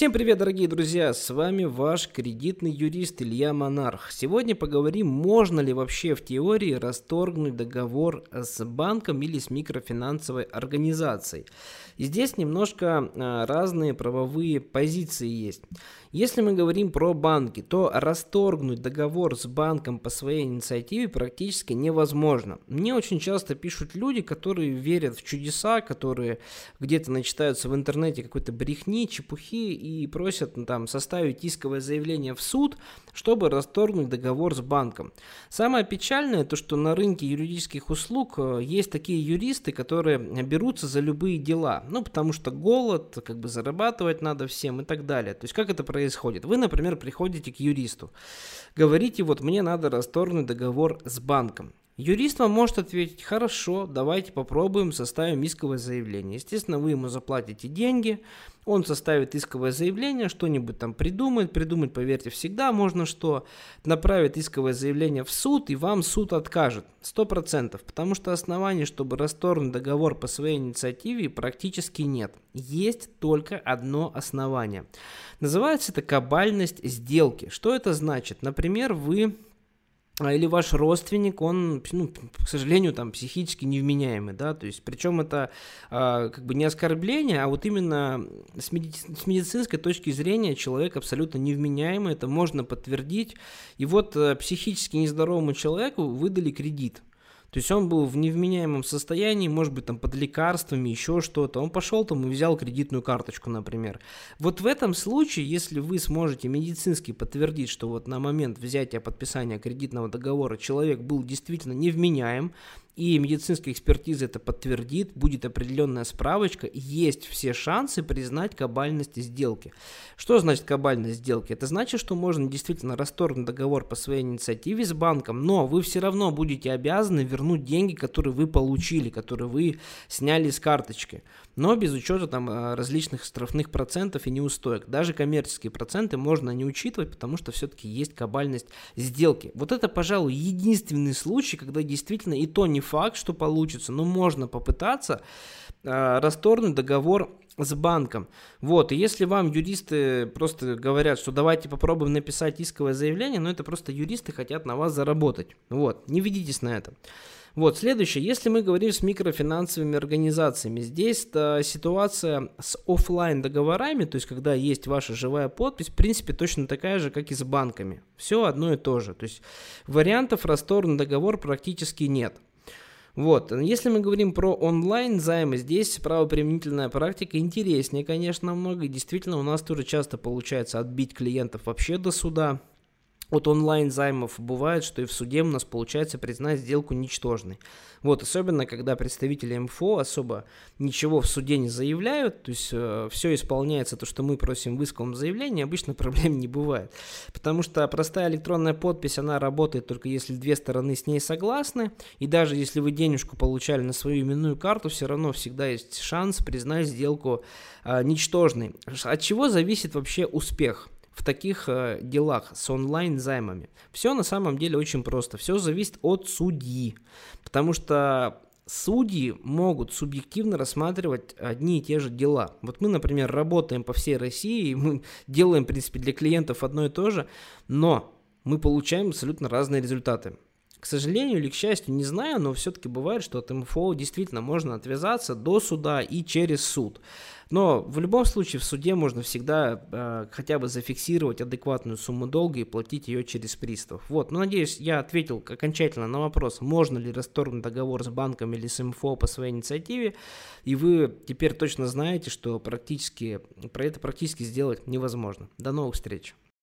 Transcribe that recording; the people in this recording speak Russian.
Всем привет, дорогие друзья! С вами ваш кредитный юрист Илья Монарх. Сегодня поговорим, можно ли вообще в теории расторгнуть договор с банком или с микрофинансовой организацией. И здесь немножко а, разные правовые позиции есть. Если мы говорим про банки, то расторгнуть договор с банком по своей инициативе практически невозможно. Мне очень часто пишут люди, которые верят в чудеса, которые где-то начитаются в интернете какой-то брехни, чепухи просят ну, там составить исковое заявление в суд, чтобы расторгнуть договор с банком. Самое печальное то, что на рынке юридических услуг э, есть такие юристы, которые берутся за любые дела. Ну, потому что голод, как бы зарабатывать надо всем и так далее. То есть, как это происходит? Вы, например, приходите к юристу, говорите, вот мне надо расторгнуть договор с банком. Юрист вам может ответить, хорошо, давайте попробуем, составим исковое заявление. Естественно, вы ему заплатите деньги, он составит исковое заявление, что-нибудь там придумает, придумать, поверьте, всегда можно что, направит исковое заявление в суд, и вам суд откажет, 100%, потому что оснований, чтобы расторгнуть договор по своей инициативе, практически нет. Есть только одно основание. Называется это кабальность сделки. Что это значит? Например, вы или ваш родственник, он, ну, к сожалению, там психически невменяемый, да, то есть, причем это э, как бы не оскорбление, а вот именно с, меди- с медицинской точки зрения человек абсолютно невменяемый, это можно подтвердить, и вот э, психически нездоровому человеку выдали кредит, то есть он был в невменяемом состоянии, может быть, там под лекарствами, еще что-то. Он пошел там и взял кредитную карточку, например. Вот в этом случае, если вы сможете медицински подтвердить, что вот на момент взятия подписания кредитного договора человек был действительно невменяем, и медицинская экспертиза это подтвердит, будет определенная справочка, есть все шансы признать кабальность сделки. Что значит кабальность сделки? Это значит, что можно действительно расторгнуть договор по своей инициативе с банком, но вы все равно будете обязаны вернуть деньги, которые вы получили, которые вы сняли с карточки, но без учета там э, различных штрафных процентов и неустоек. Даже коммерческие проценты можно не учитывать, потому что все-таки есть кабальность сделки. Вот это, пожалуй, единственный случай, когда действительно и то не факт, что получится, но можно попытаться э, расторгнуть договор с банком. Вот, и если вам юристы просто говорят, что давайте попробуем написать исковое заявление, но это просто юристы хотят на вас заработать. Вот, не ведитесь на это. Вот, следующее. Если мы говорим с микрофинансовыми организациями, здесь ситуация с офлайн договорами, то есть когда есть ваша живая подпись, в принципе, точно такая же, как и с банками. Все одно и то же. То есть вариантов расторгнуть договор практически нет. Вот, если мы говорим про онлайн займы, здесь правоприменительная практика интереснее, конечно, много, и действительно у нас тоже часто получается отбить клиентов вообще до суда, от онлайн-займов бывает, что и в суде у нас получается признать сделку ничтожной. Вот, особенно когда представители МФО особо ничего в суде не заявляют, то есть э, все исполняется то, что мы просим в исковом заявлении, обычно проблем не бывает. Потому что простая электронная подпись, она работает только если две стороны с ней согласны, и даже если вы денежку получали на свою именную карту, все равно всегда есть шанс признать сделку э, ничтожной. От чего зависит вообще успех? В таких э, делах с онлайн-займами? Все на самом деле очень просто. Все зависит от судьи. Потому что судьи могут субъективно рассматривать одни и те же дела. Вот мы, например, работаем по всей России, мы делаем, в принципе, для клиентов одно и то же, но мы получаем абсолютно разные результаты. К сожалению или к счастью, не знаю, но все-таки бывает, что от МФО действительно можно отвязаться до суда и через суд. Но в любом случае в суде можно всегда э, хотя бы зафиксировать адекватную сумму долга и платить ее через пристав. Вот, ну надеюсь, я ответил окончательно на вопрос, можно ли расторгнуть договор с банком или с МФО по своей инициативе, и вы теперь точно знаете, что практически, про это практически сделать невозможно. До новых встреч!